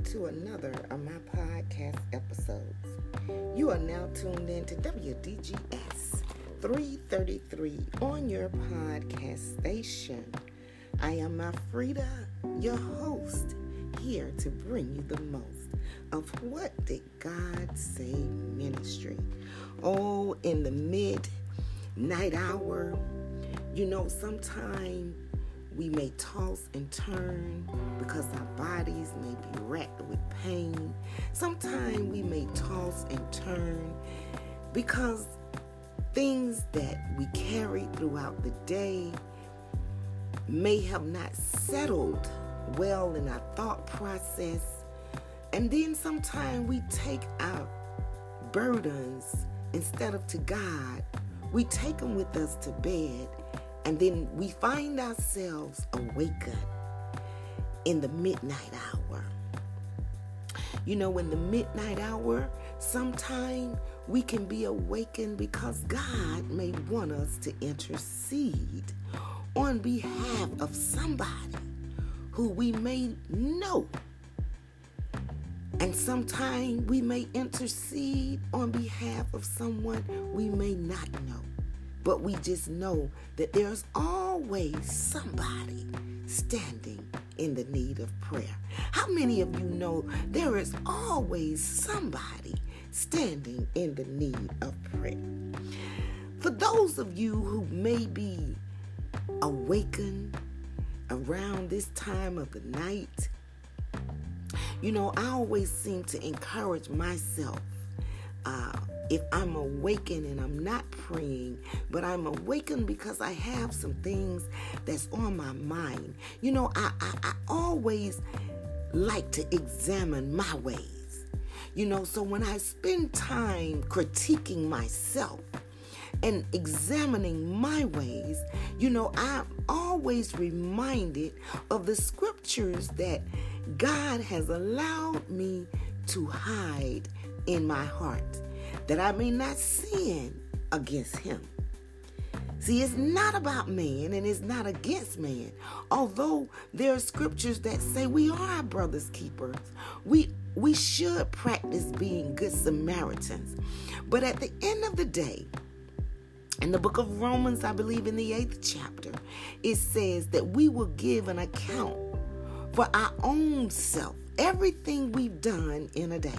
welcome to another of my podcast episodes. You are now tuned in to WDGS 333 on your podcast station. I am Alfreda, your host, here to bring you the most of What Did God Say Ministry. Oh, in the midnight hour, you know, sometime we may toss and turn because our bodies may be racked with pain. Sometimes we may toss and turn because things that we carry throughout the day may have not settled well in our thought process. And then sometimes we take our burdens instead of to God, we take them with us to bed and then we find ourselves awakened in the midnight hour. You know, in the midnight hour, sometime we can be awakened because God may want us to intercede on behalf of somebody who we may know. And sometime we may intercede on behalf of someone we may not know. But we just know that there's always somebody standing in the need of prayer. How many of you know there is always somebody standing in the need of prayer? For those of you who may be awakened around this time of the night, you know, I always seem to encourage myself uh, if I'm awakened and I'm not praying, but I'm awakened because I have some things that's on my mind. You know, I, I, I always like to examine my ways. You know, so when I spend time critiquing myself, and examining my ways, you know, I'm always reminded of the scriptures that God has allowed me to hide in my heart that I may not sin against him. See, it's not about man and it's not against man. Although there are scriptures that say we are our brother's keepers, we we should practice being good Samaritans. But at the end of the day, in the book of Romans, I believe in the eighth chapter, it says that we will give an account for our own self everything we've done in a day.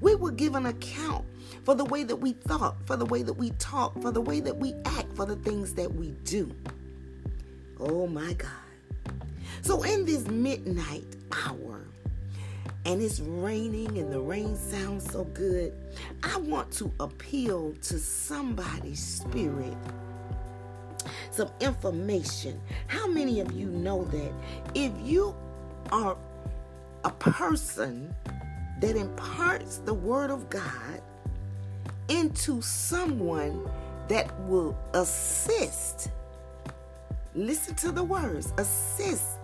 We will give an account for the way that we thought, for the way that we talk, for the way that we act, for the things that we do. Oh my God. So, in this midnight hour, and it's raining and the rain sounds so good, I want to appeal to somebody's spirit some information. How many of you know that if you are a person that imparts the word of God into someone that will assist, listen to the words, assist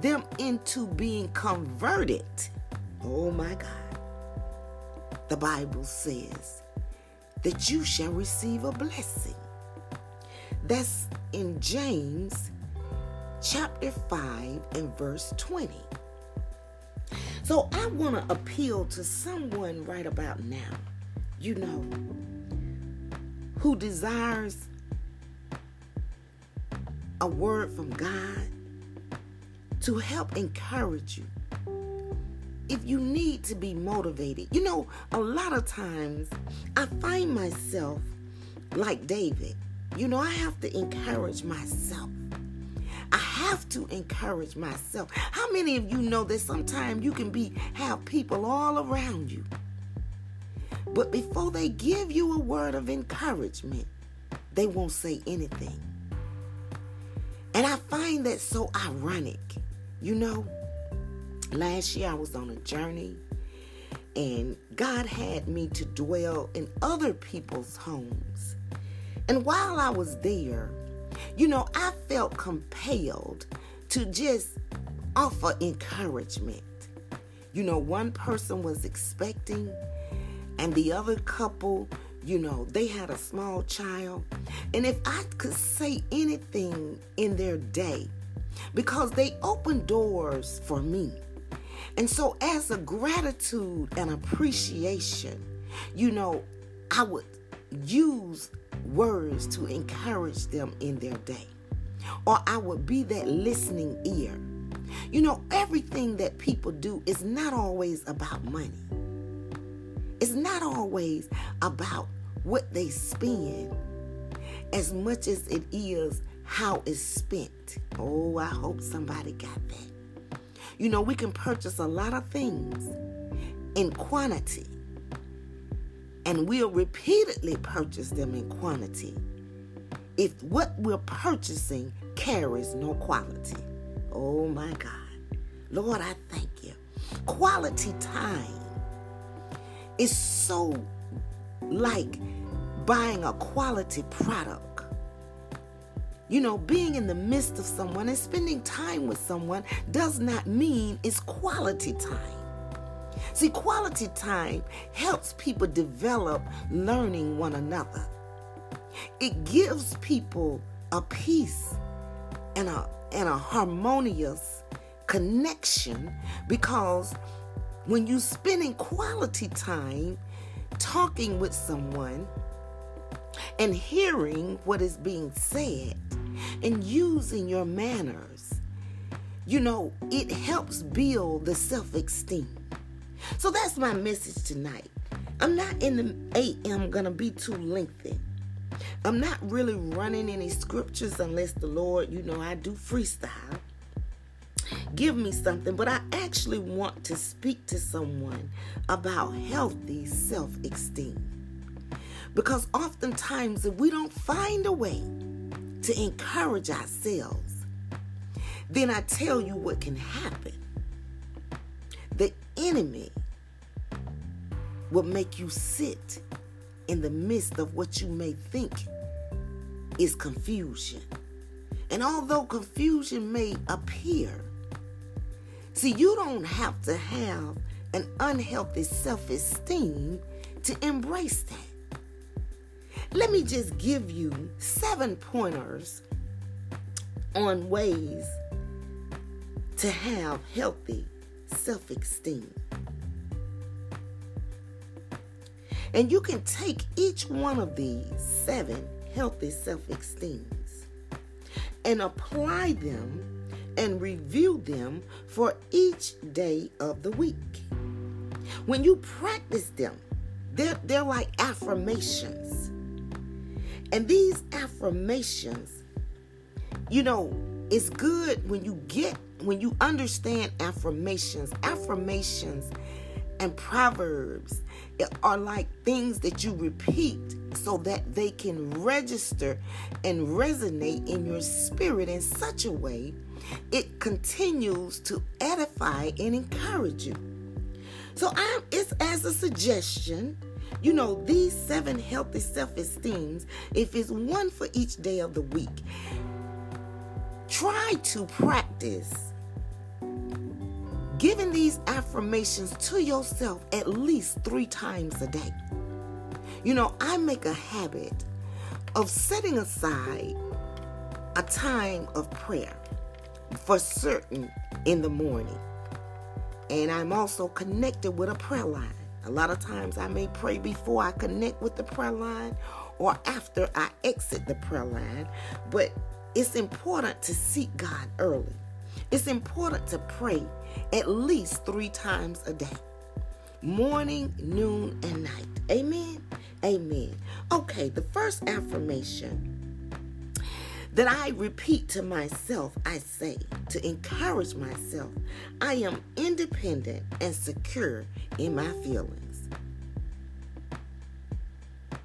them into being converted. Oh my God. The Bible says that you shall receive a blessing. That's in James chapter 5 and verse 20. So I want to appeal to someone right about now, you know, who desires a word from God to help encourage you. If you need to be motivated, you know, a lot of times I find myself like David. You know, I have to encourage myself. I have to encourage myself. How many of you know that sometimes you can be have people all around you? But before they give you a word of encouragement, they won't say anything. And I find that so ironic. You know, last year I was on a journey and God had me to dwell in other people's homes. And while I was there, you know, felt compelled to just offer encouragement. You know, one person was expecting, and the other couple, you know, they had a small child. And if I could say anything in their day, because they opened doors for me. And so, as a gratitude and appreciation, you know, I would use words to encourage them in their day, or I would be that listening ear. You know, everything that people do is not always about money. It's not always about what they spend as much as it is how it's spent. Oh, I hope somebody got that. You know, we can purchase a lot of things in quantity, and we'll repeatedly purchase them in quantity if what we're purchasing carries no quality. Oh my God. Lord, I thank you. Quality time is so like buying a quality product. You know, being in the midst of someone and spending time with someone does not mean it's quality time. See, quality time helps people develop learning one another. It gives people a peace and a and a harmonious connection because when you spending quality time talking with someone and hearing what is being said and using your manners, you know, it helps build the self esteem. So that's my message tonight. I'm not in the AM gonna be too lengthy. I'm not really running any scriptures unless the Lord, you know, I do freestyle give me something, but I actually want to speak to someone about healthy self esteem. Because oftentimes, if we don't find a way to encourage ourselves, then I tell you what can happen. The enemy will make you sit in the midst of what you may think is confusion. And although confusion may appear, See, you don't have to have an unhealthy self esteem to embrace that. Let me just give you seven pointers on ways to have healthy self esteem. And you can take each one of these seven healthy self esteems and apply them and review them for each day of the week. When you practice them, they're, they're like affirmations. And these affirmations, you know, it's good when you get, when you understand affirmations. Affirmations and proverbs are like things that you repeat so that they can register and resonate in your spirit in such a way it continues to edify and encourage you. So I'm it's as a suggestion. You know, these seven healthy self-esteems, if it's one for each day of the week, try to practice giving these affirmations to yourself at least three times a day. You know, I make a habit of setting aside a time of prayer for certain in the morning. And I'm also connected with a prayer line. A lot of times I may pray before I connect with the prayer line or after I exit the prayer line, but it's important to seek God early. It's important to pray at least three times a day morning, noon, and night. Amen. Amen. Okay, the first affirmation that I repeat to myself, I say to encourage myself, I am independent and secure in my feelings.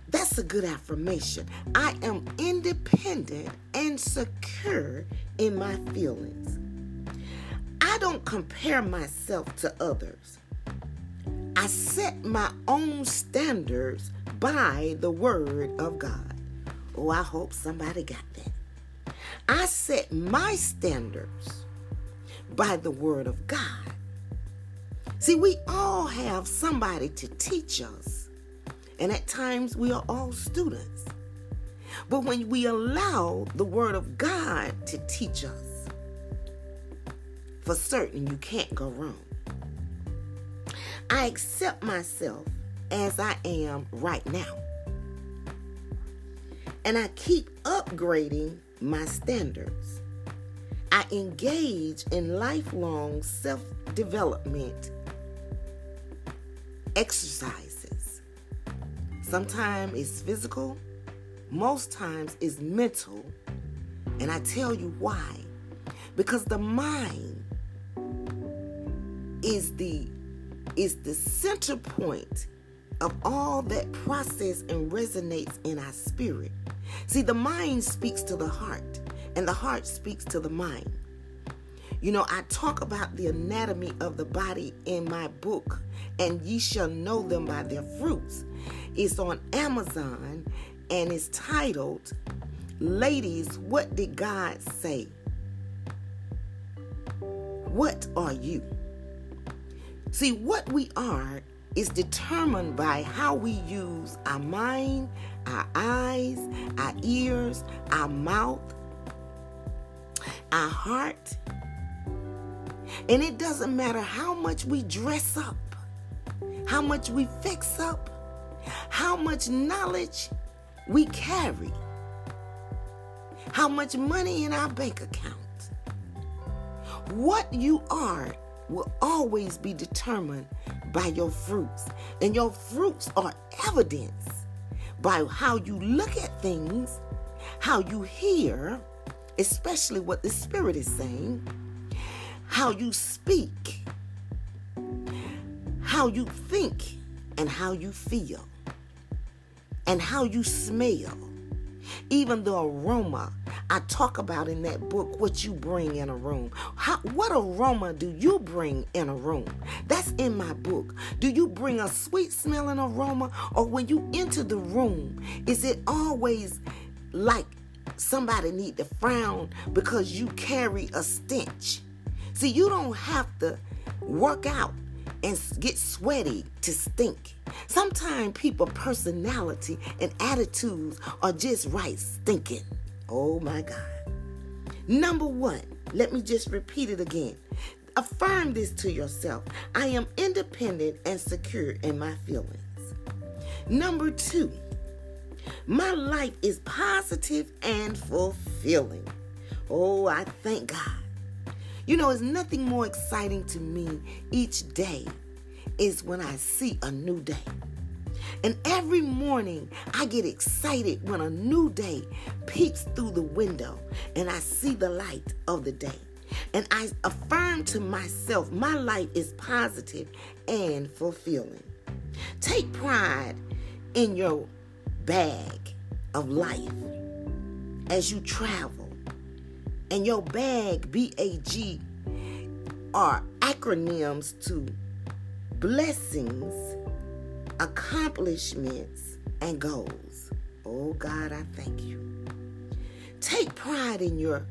That's a good affirmation. I am independent and secure in my feelings. I don't compare myself to others. I set my own standards by the Word of God. Oh, I hope somebody got that. I set my standards by the Word of God. See, we all have somebody to teach us, and at times we are all students. But when we allow the Word of God to teach us, for certain you can't go wrong. I accept myself as I am right now. And I keep upgrading my standards. I engage in lifelong self development exercises. Sometimes it's physical, most times it's mental. And I tell you why. Because the mind is the is the center point of all that process and resonates in our spirit. See, the mind speaks to the heart, and the heart speaks to the mind. You know, I talk about the anatomy of the body in my book, and ye shall know them by their fruits. It's on Amazon and it's titled, Ladies, What Did God Say? What are you? See, what we are is determined by how we use our mind, our eyes, our ears, our mouth, our heart. And it doesn't matter how much we dress up, how much we fix up, how much knowledge we carry, how much money in our bank account. What you are will always be determined by your fruits. And your fruits are evidence by how you look at things, how you hear, especially what the Spirit is saying, how you speak, how you think, and how you feel, and how you smell, even the aroma I talk about in that book what you bring in a room. How, what aroma do you bring in a room? That's in my book. Do you bring a sweet smelling aroma or when you enter the room, is it always like somebody need to frown because you carry a stench? See, you don't have to work out and get sweaty to stink. Sometimes people personality and attitudes are just right stinking. Oh my God. Number one, let me just repeat it again. Affirm this to yourself I am independent and secure in my feelings. Number two, my life is positive and fulfilling. Oh, I thank God. You know, it's nothing more exciting to me each day is when I see a new day. And every morning I get excited when a new day peeps through the window and I see the light of the day. And I affirm to myself my life is positive and fulfilling. Take pride in your bag of life as you travel. And your bag, B A G, are acronyms to blessings accomplishments, and goals. Oh God, I thank you. Take pride in your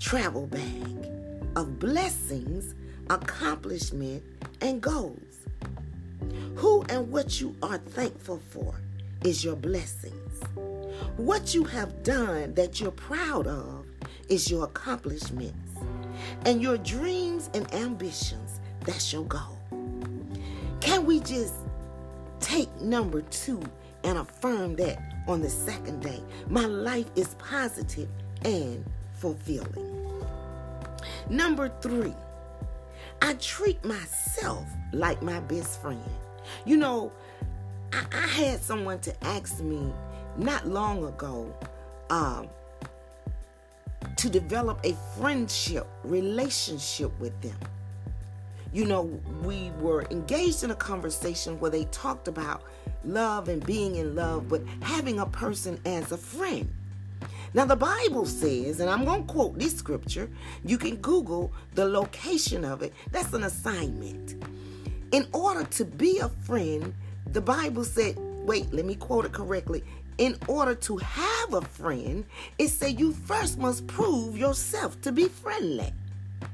travel bag of blessings, accomplishment, and goals. Who and what you are thankful for is your blessings. What you have done that you're proud of is your accomplishments. And your dreams and ambitions, that's your goal. Can we just take number two and affirm that on the second day. My life is positive and fulfilling. Number three, I treat myself like my best friend. You know, I, I had someone to ask me not long ago um, to develop a friendship relationship with them you know, we were engaged in a conversation where they talked about love and being in love, but having a person as a friend. Now, the Bible says, and I'm going to quote this scripture, you can Google the location of it. That's an assignment. In order to be a friend, the Bible said, wait, let me quote it correctly. In order to have a friend, it said you first must prove yourself to be friendly.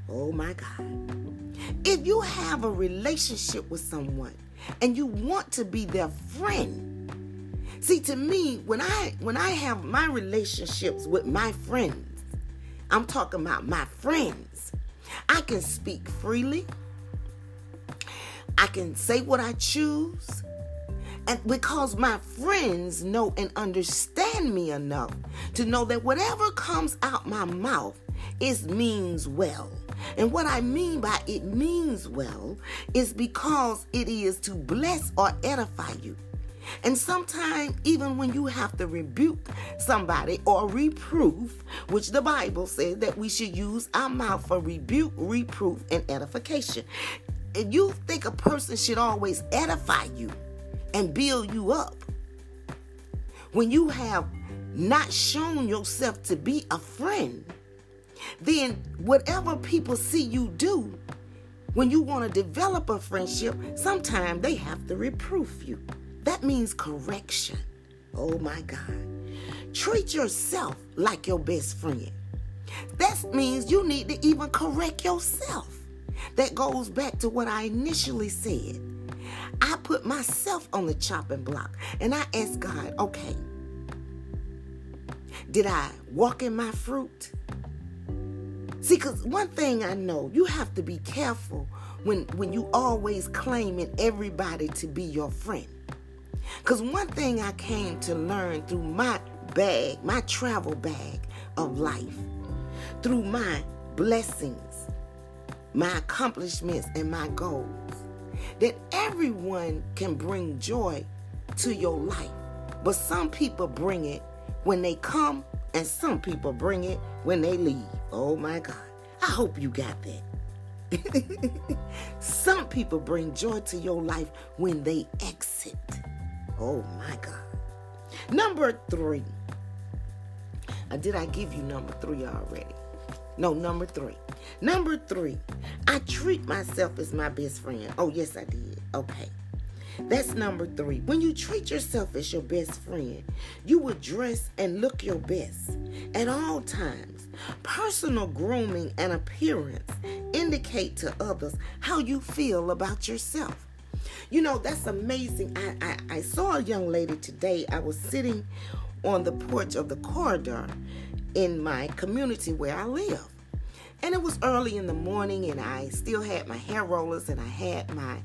Oh my God. If you have a relationship with someone and you want to be their friend, see to me when I when I have my relationships with my friends, I'm talking about my friends. I can speak freely. I can say what I choose. And because my friends know and understand me enough to know that whatever comes out my mouth, it means well. And what I mean by it means well is because it is to bless or edify you. And sometimes, even when you have to rebuke somebody or reproof, which the Bible says that we should use our mouth for rebuke, reproof, and edification. And you think a person should always edify you and build you up when you have not shown yourself to be a friend, then whatever people see you do, when you want to develop a friendship, sometimes they have to reproof you. That means correction. Oh my God. Treat yourself like your best friend. That means you need to even correct yourself. That goes back to what I initially said. I put myself on the chopping block and I asked God, okay, did I walk in my fruit? See, because one thing I know, you have to be careful when, when you always claiming everybody to be your friend. Because one thing I came to learn through my bag, my travel bag of life, through my blessings, my accomplishments, and my goals, that everyone can bring joy to your life. But some people bring it when they come, and some people bring it when they leave. Oh my God. I hope you got that. some people bring joy to your life when they exit. Oh my God. Number three. Uh, did I give you number three already? No, number three. Number three, I treat myself as my best friend. Oh, yes, I did. Okay. That's number three. When you treat yourself as your best friend, you will dress and look your best at all times. Personal grooming and appearance indicate to others how you feel about yourself. You know, that's amazing. I, I, I saw a young lady today. I was sitting on the porch of the corridor in my community where I live. And it was early in the morning, and I still had my hair rollers and I had my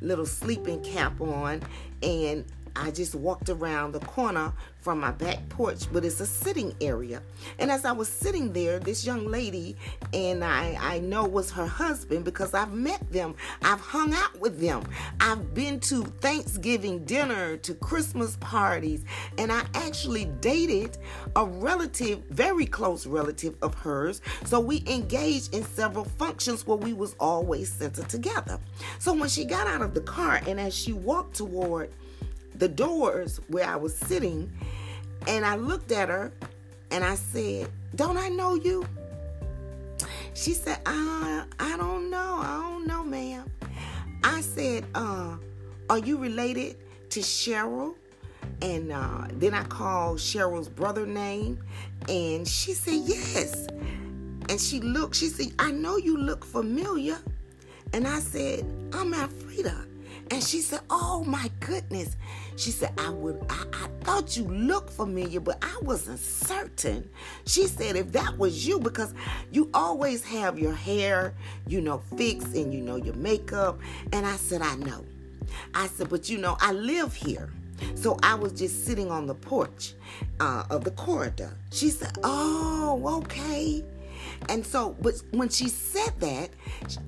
little sleeping cap on. And I just walked around the corner from my back porch, but it's a sitting area. And as I was sitting there, this young lady, and I, I know was her husband because I've met them, I've hung out with them, I've been to Thanksgiving dinner, to Christmas parties, and I actually dated a relative, very close relative of hers. So we engaged in several functions where we was always centered together. So when she got out of the car and as she walked toward the doors where I was sitting, and I looked at her and I said, Don't I know you? She said, uh, I don't know. I don't know, ma'am. I said, uh, Are you related to Cheryl? And uh, then I called Cheryl's brother name, and she said, Yes. And she looked, she said, I know you look familiar. And I said, I'm Alfreda. And she said, Oh my goodness. She said, I would I, I thought you looked familiar, but I wasn't certain. She said, if that was you, because you always have your hair, you know, fixed and you know your makeup. And I said, I know. I said, but you know, I live here. So I was just sitting on the porch uh, of the corridor. She said, Oh, okay. And so, but when she said that,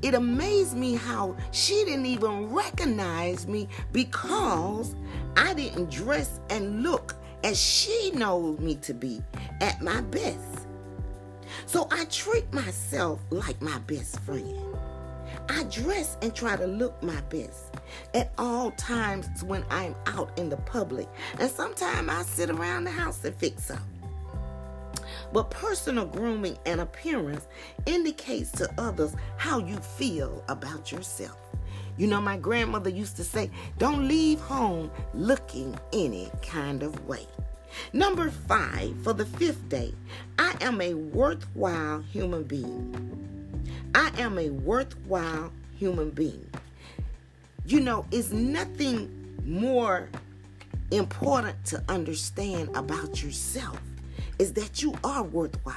it amazed me how she didn't even recognize me because I didn't dress and look as she knows me to be at my best. So I treat myself like my best friend. I dress and try to look my best at all times when I'm out in the public. And sometimes I sit around the house and fix up. But personal grooming and appearance indicates to others how you feel about yourself. You know, my grandmother used to say, don't leave home looking any kind of way. Number five, for the fifth day, I am a worthwhile human being. I am a worthwhile human being. You know, it's nothing more important to understand about yourself is that you are worthwhile.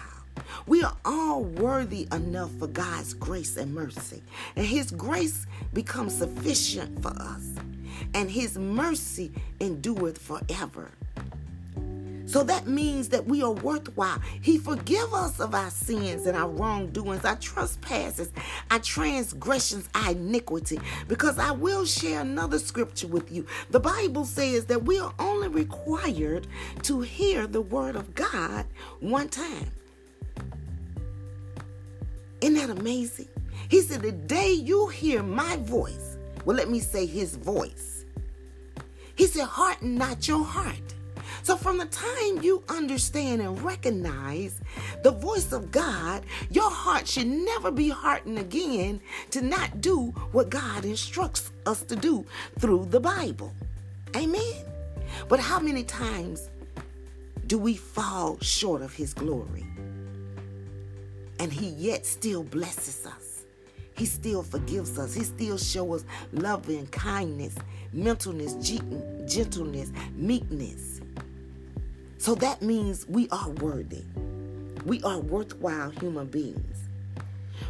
We are all worthy enough for God's grace and mercy. And His grace becomes sufficient for us, and His mercy endureth forever. So that means that we are worthwhile. He forgive us of our sins and our wrongdoings, our trespasses, our transgressions, our iniquity. Because I will share another scripture with you. The Bible says that we are only required to hear the word of God one time. Isn't that amazing? He said, The day you hear my voice, well, let me say his voice. He said, Harden not your heart. So, from the time you understand and recognize the voice of God, your heart should never be hardened again to not do what God instructs us to do through the Bible. Amen. But how many times do we fall short of His glory? and he yet still blesses us. He still forgives us. He still shows us love and kindness, gentleness, gentleness, meekness. So that means we are worthy. We are worthwhile human beings.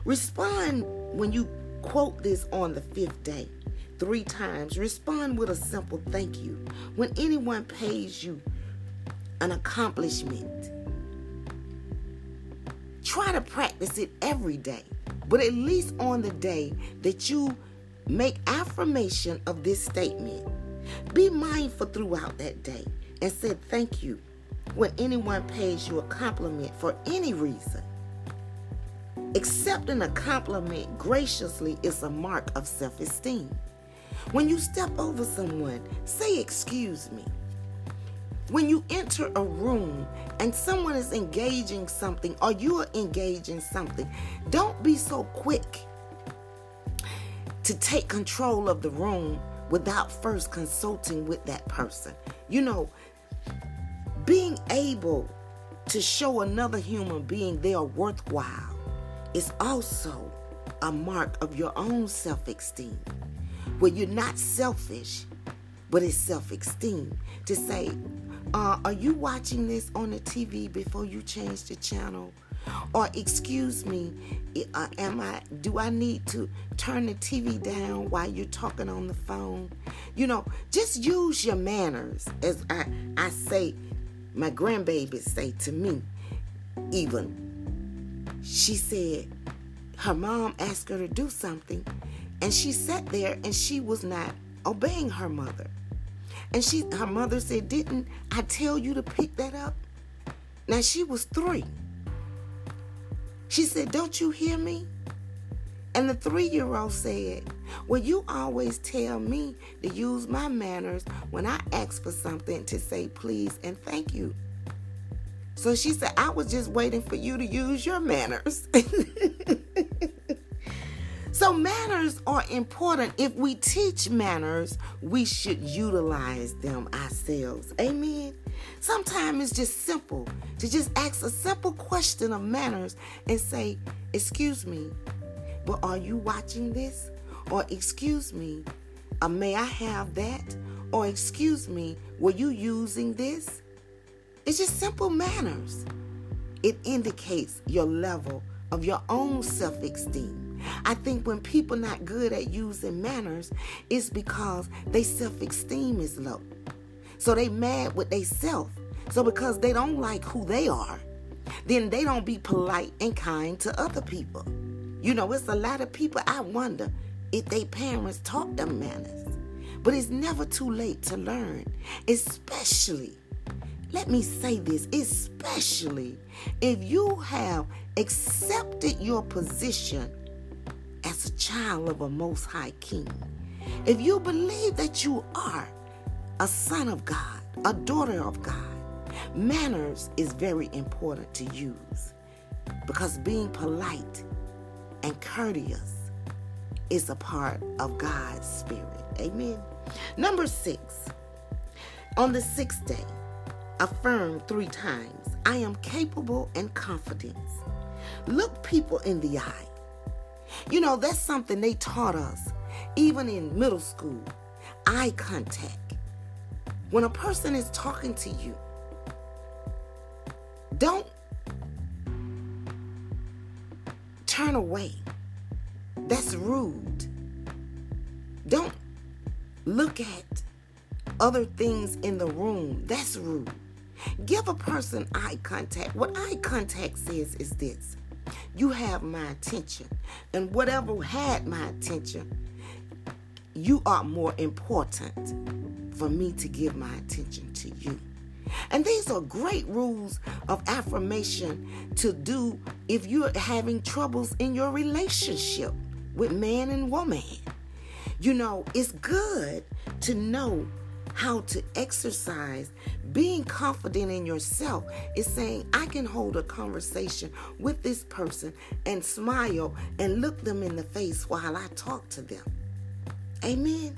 Respond when you quote this on the fifth day three times. Respond with a simple thank you. When anyone pays you an accomplishment, Try to practice it every day, but at least on the day that you make affirmation of this statement. Be mindful throughout that day and say thank you when anyone pays you a compliment for any reason. Accepting a compliment graciously is a mark of self esteem. When you step over someone, say, Excuse me. When you enter a room and someone is engaging something or you are engaging something, don't be so quick to take control of the room without first consulting with that person. You know, being able to show another human being they are worthwhile is also a mark of your own self esteem, where you're not selfish, but it's self esteem to say, uh, are you watching this on the TV before you change the channel? Or excuse me, uh, am I? Do I need to turn the TV down while you're talking on the phone? You know, just use your manners, as I I say. My grandbaby say to me, even. She said her mom asked her to do something, and she sat there and she was not obeying her mother. And she her mother said, Didn't I tell you to pick that up? Now she was three. She said, Don't you hear me? And the three year old said, Well, you always tell me to use my manners when I ask for something to say please and thank you. So she said, I was just waiting for you to use your manners. So, manners are important. If we teach manners, we should utilize them ourselves. Amen. Sometimes it's just simple to just ask a simple question of manners and say, Excuse me, but are you watching this? Or, Excuse me, uh, may I have that? Or, Excuse me, were you using this? It's just simple manners. It indicates your level of your own self esteem. I think when people not good at using manners, it's because their self-esteem is low. So they mad with they self. So because they don't like who they are, then they don't be polite and kind to other people. You know, it's a lot of people I wonder if their parents taught them manners. But it's never too late to learn, especially let me say this, especially if you have accepted your position as a child of a most high king. If you believe that you are a son of God, a daughter of God, manners is very important to use because being polite and courteous is a part of God's spirit. Amen. Number six, on the sixth day, affirm three times I am capable and confident. Look people in the eye you know, that's something they taught us, even in middle school eye contact. When a person is talking to you, don't turn away. That's rude. Don't look at other things in the room. That's rude. Give a person eye contact. What eye contact says is this you have my attention, and whatever had my attention, you are more important for me to give my attention to you. And these are great rules of affirmation to do if you're having troubles in your relationship with man and woman. You know, it's good to know how to exercise. Being confident in yourself is saying i can hold a conversation with this person and smile and look them in the face while i talk to them. Amen.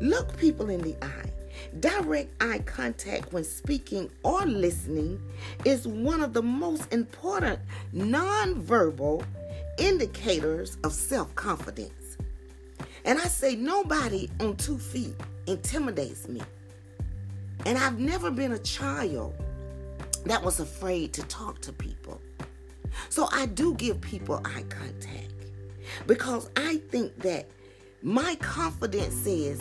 Look people in the eye direct eye contact when speaking or listening is one of the most important nonverbal indicators of self-confidence and i say nobody on two feet intimidates me. And I've never been a child that was afraid to talk to people. So I do give people eye contact because I think that my confidence says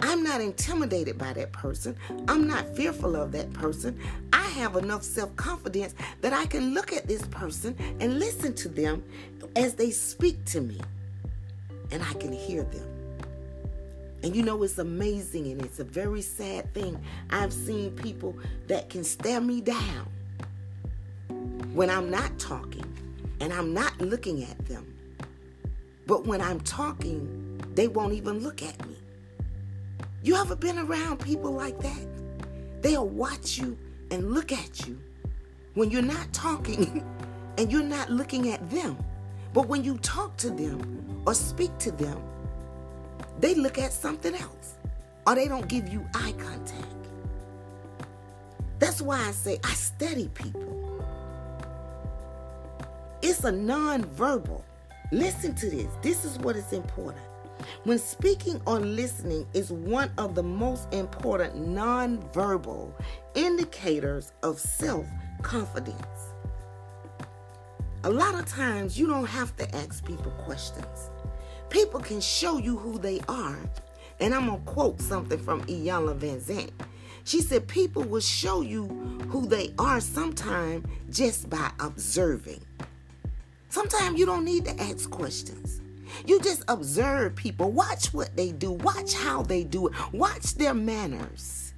I'm not intimidated by that person. I'm not fearful of that person. I have enough self confidence that I can look at this person and listen to them as they speak to me, and I can hear them. And you know, it's amazing and it's a very sad thing. I've seen people that can stare me down when I'm not talking and I'm not looking at them. But when I'm talking, they won't even look at me. You ever been around people like that? They'll watch you and look at you when you're not talking and you're not looking at them. But when you talk to them or speak to them, they look at something else or they don't give you eye contact. That's why I say I study people. It's a non-verbal. Listen to this. This is what is important. When speaking or listening is one of the most important non-verbal indicators of self-confidence. A lot of times you don't have to ask people questions. People can show you who they are. And I'm going to quote something from Iyanla Vanzant. She said, People will show you who they are sometime just by observing. Sometimes you don't need to ask questions. You just observe people. Watch what they do. Watch how they do it. Watch their manners.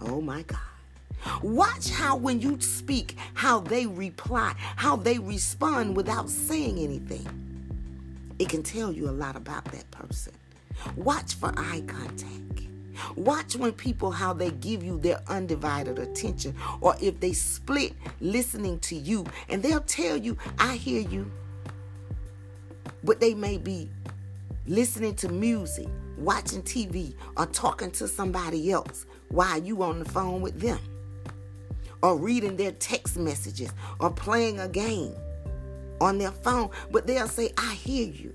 Oh my God. Watch how, when you speak, how they reply, how they respond without saying anything. It can tell you a lot about that person. Watch for eye contact. Watch when people how they give you their undivided attention or if they split listening to you and they'll tell you, I hear you. But they may be listening to music, watching TV, or talking to somebody else while you on the phone with them. Or reading their text messages or playing a game on their phone, but they'll say, I hear you.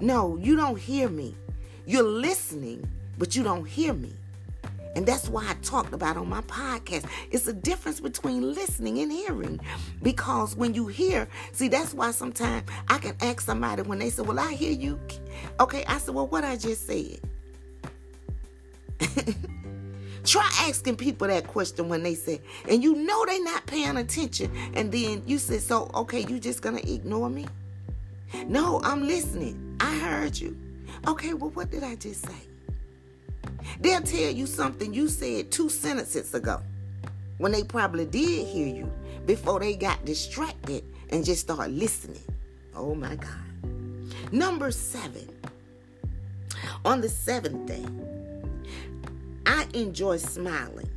No, you don't hear me. You're listening, but you don't hear me. And that's why I talked about on my podcast. It's a difference between listening and hearing. Because when you hear, see, that's why sometimes I can ask somebody when they say, Well, I hear you. Okay, I said, Well, what I just said. Try asking people that question when they say, and you know they're not paying attention, and then you say, So, okay, you just gonna ignore me? No, I'm listening. I heard you. Okay, well, what did I just say? They'll tell you something you said two sentences ago when they probably did hear you before they got distracted and just started listening. Oh my God. Number seven. On the seventh day, I enjoy smiling.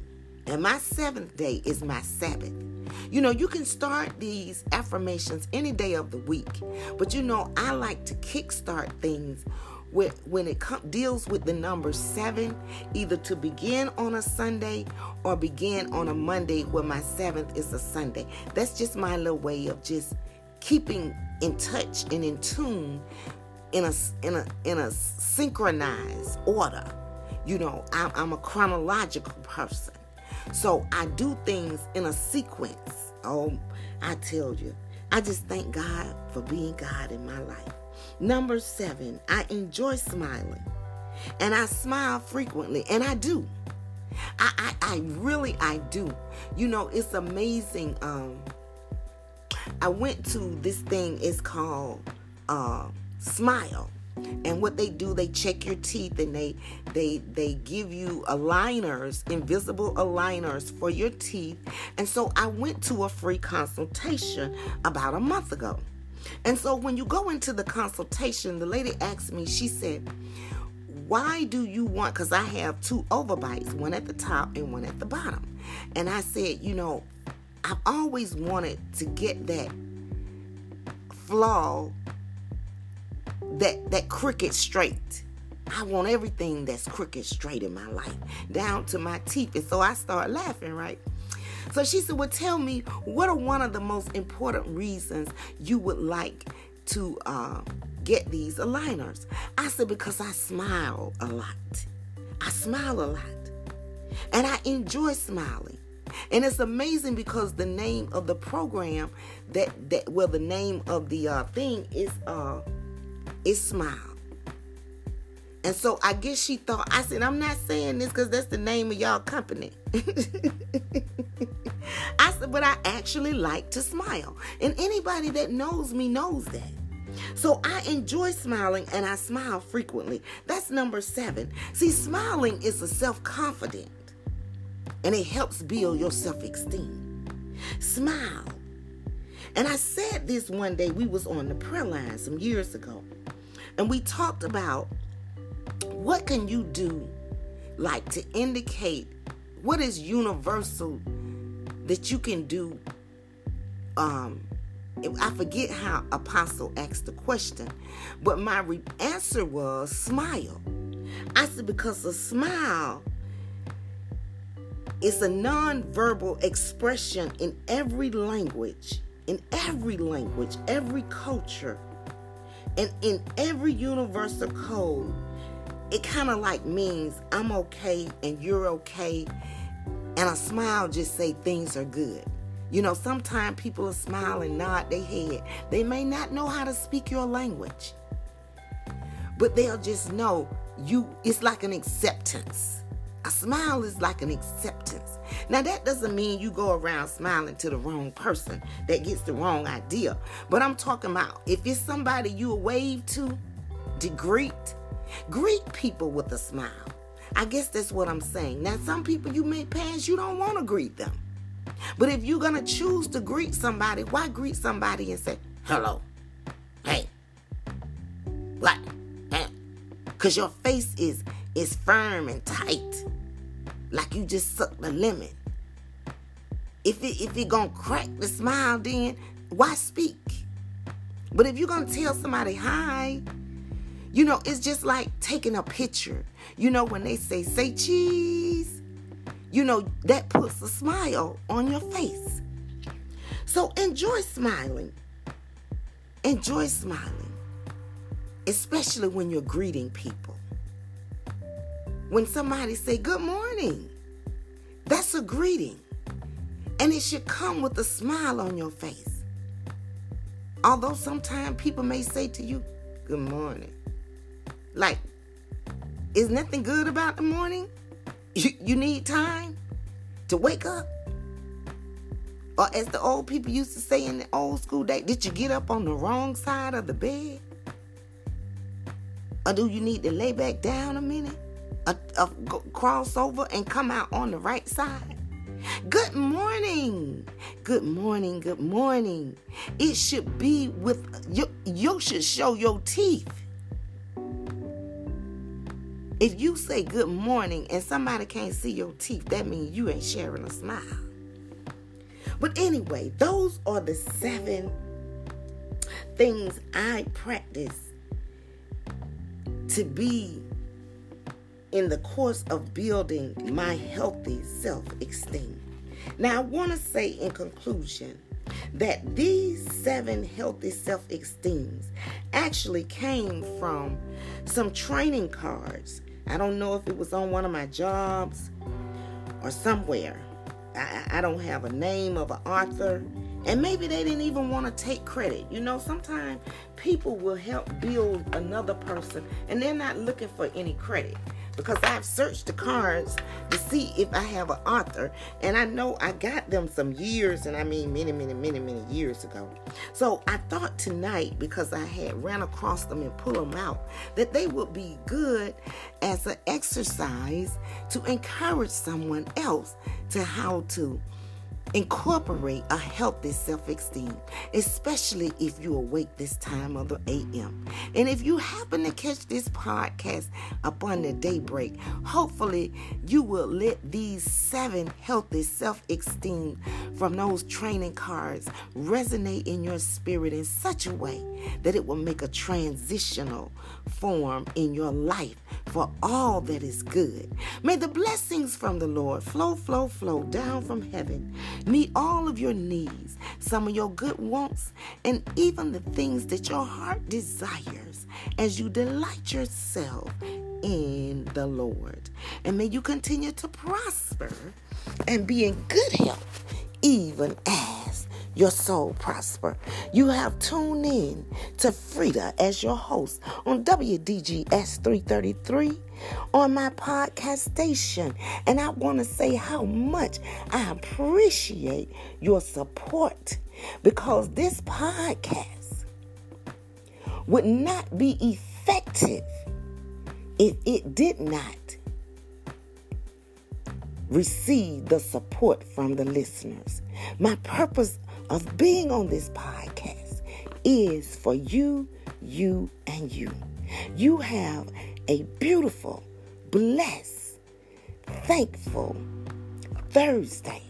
And my seventh day is my Sabbath. You know, you can start these affirmations any day of the week, but you know, I like to kickstart things with, when it com- deals with the number seven, either to begin on a Sunday or begin on a Monday where my seventh is a Sunday. That's just my little way of just keeping in touch and in tune in a in a in a synchronized order you know, I'm, I'm a chronological person. So I do things in a sequence. Oh, I tell you, I just thank God for being God in my life. Number seven, I enjoy smiling. And I smile frequently, and I do. I, I, I really I do. You know, it's amazing. Um, I went to this thing, it's called uh, Smile. And what they do, they check your teeth and they they they give you aligners, invisible aligners for your teeth. And so I went to a free consultation about a month ago. And so when you go into the consultation, the lady asked me, she said, why do you want because i have two overbites one at the top and one at the bottom. And i said you know i've always wanted to get that flaw that that crooked straight. I want everything that's crooked straight in my life down to my teeth. And so i start laughing right so she said well tell me what are one of the most important reasons you would like to uh, get these aligners? I said, because I smile a lot. I smile a lot. And I enjoy smiling. And it's amazing because the name of the program that that well the name of the uh, thing is uh is smile. And so I guess she thought I said I'm not saying this because that's the name of y'all company. I said, but I actually like to smile. And anybody that knows me knows that. So I enjoy smiling and I smile frequently. That's number seven. See, smiling is a self confident and it helps build your self esteem. Smile. And I said this one day, we was on the prayer line some years ago, and we talked about what can you do like to indicate what is universal that you can do um, I forget how Apostle asked the question, but my re- answer was smile. I said, because a smile is a non-verbal expression in every language, in every language, every culture, and in every universal code. It kind of like means I'm okay and you're okay, and a smile just say things are good. You know, sometimes people will smile and nod their head. They may not know how to speak your language, but they'll just know you, it's like an acceptance. A smile is like an acceptance. Now, that doesn't mean you go around smiling to the wrong person that gets the wrong idea. But I'm talking about if it's somebody you wave to, to greet, greet people with a smile. I guess that's what I'm saying. Now, some people you may pass, you don't want to greet them. But if you're going to choose to greet somebody, why greet somebody and say, hello, hey, what? Because your face is, is firm and tight, like you just sucked the lemon. If it, if it to crack the smile, then why speak? But if you're to tell somebody hi, you know, it's just like taking a picture. You know, when they say, say cheese, you know, that puts a smile on your face. So enjoy smiling. Enjoy smiling, especially when you're greeting people. When somebody say good morning, that's a greeting. And it should come with a smile on your face. Although sometimes people may say to you, good morning. Like, is nothing good about the morning? You, you need time to wake up? Or as the old people used to say in the old school day, did you get up on the wrong side of the bed? Or do you need to lay back down a minute? A, a, cross over and come out on the right side? Good morning. Good morning. Good morning. It should be with you. You should show your teeth. If you say good morning and somebody can't see your teeth, that means you ain't sharing a smile. But anyway, those are the seven things I practice to be in the course of building my healthy self esteem. Now, I want to say in conclusion that these seven healthy self esteems actually came from some training cards I don't know if it was on one of my jobs or somewhere. I, I don't have a name of an author. And maybe they didn't even want to take credit. You know, sometimes people will help build another person and they're not looking for any credit because I've searched the cards to see if I have an author, and I know I got them some years, and I mean many, many, many, many years ago. So I thought tonight, because I had ran across them and pulled them out, that they would be good as an exercise to encourage someone else to how to Incorporate a healthy self esteem, especially if you awake this time of the AM. And if you happen to catch this podcast upon the daybreak, hopefully you will let these seven healthy self esteem from those training cards resonate in your spirit in such a way that it will make a transitional form in your life for all that is good. May the blessings from the Lord flow, flow, flow down from heaven meet all of your needs, some of your good wants, and even the things that your heart desires as you delight yourself in the Lord. And may you continue to prosper and be in good health, even as your soul prosper. You have tuned in to Frida as your host on WDGS 333 on my podcast station. And I want to say how much I appreciate your support because this podcast would not be effective if it did not receive the support from the listeners. My purpose of being on this podcast is for you, you, and you. You have a beautiful, blessed, thankful Thursday.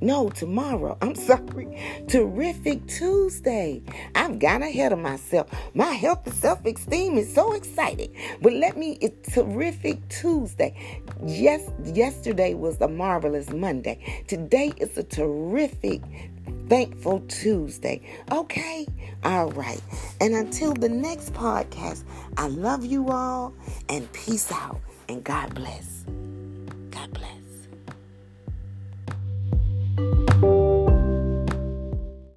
No, tomorrow. I'm sorry. Terrific Tuesday. I've got ahead of myself. My health and self esteem is so exciting. But let me, it's terrific Tuesday. Yes, yesterday was a marvelous Monday. Today is a terrific Thankful Tuesday. Okay? All right. And until the next podcast, I love you all and peace out and God bless. God bless.